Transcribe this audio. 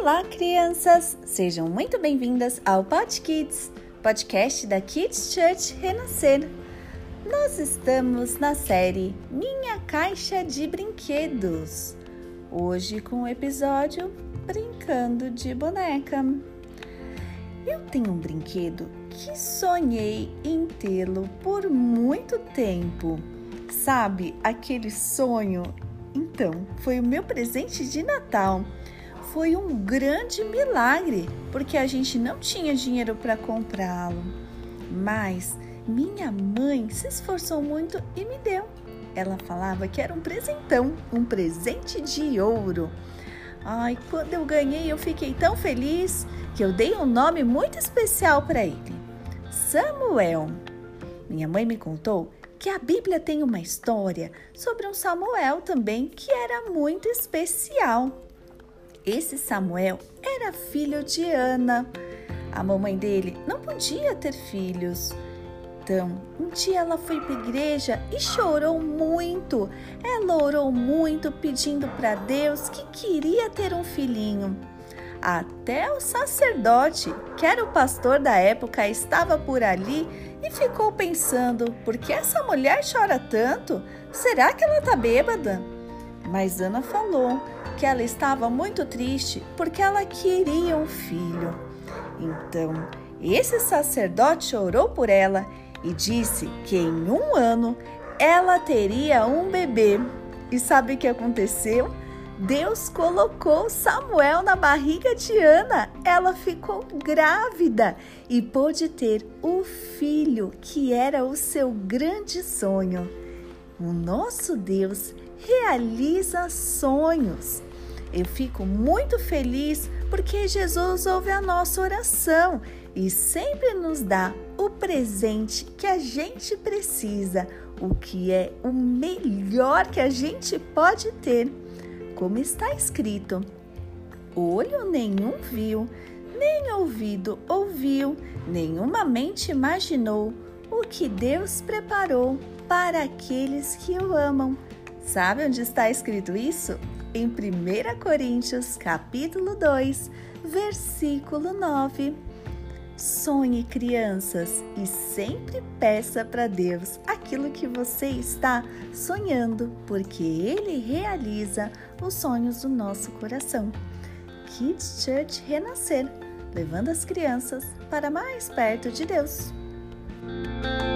Olá, crianças! Sejam muito bem-vindas ao Pod Kids, podcast da Kids Church Renascer. Nós estamos na série Minha Caixa de Brinquedos, hoje com o episódio Brincando de Boneca. Eu tenho um brinquedo que sonhei em tê-lo por muito tempo. Sabe aquele sonho? Então, foi o meu presente de Natal foi um grande milagre, porque a gente não tinha dinheiro para comprá-lo. Mas minha mãe se esforçou muito e me deu. Ela falava que era um presentão, um presente de ouro. Ai, quando eu ganhei, eu fiquei tão feliz que eu dei um nome muito especial para ele: Samuel. Minha mãe me contou que a Bíblia tem uma história sobre um Samuel também que era muito especial. Esse Samuel era filho de Ana. A mamãe dele não podia ter filhos. Então, um dia ela foi para a igreja e chorou muito. Ela orou muito pedindo para Deus que queria ter um filhinho. Até o sacerdote, que era o pastor da época, estava por ali e ficou pensando: por que essa mulher chora tanto? Será que ela está bêbada? Mas Ana falou que ela estava muito triste porque ela queria um filho. Então, esse sacerdote orou por ela e disse que em um ano ela teria um bebê. E sabe o que aconteceu? Deus colocou Samuel na barriga de Ana. Ela ficou grávida e pôde ter o filho que era o seu grande sonho. O nosso Deus realiza sonhos. Eu fico muito feliz porque Jesus ouve a nossa oração e sempre nos dá o presente que a gente precisa, o que é o melhor que a gente pode ter. Como está escrito: olho nenhum viu, nem ouvido ouviu, nenhuma mente imaginou o que Deus preparou para aqueles que o amam. Sabe onde está escrito isso? em 1 Coríntios, capítulo 2, versículo 9. Sonhe, crianças, e sempre peça para Deus aquilo que você está sonhando, porque Ele realiza os sonhos do nosso coração. Kids Church Renascer, levando as crianças para mais perto de Deus. thank you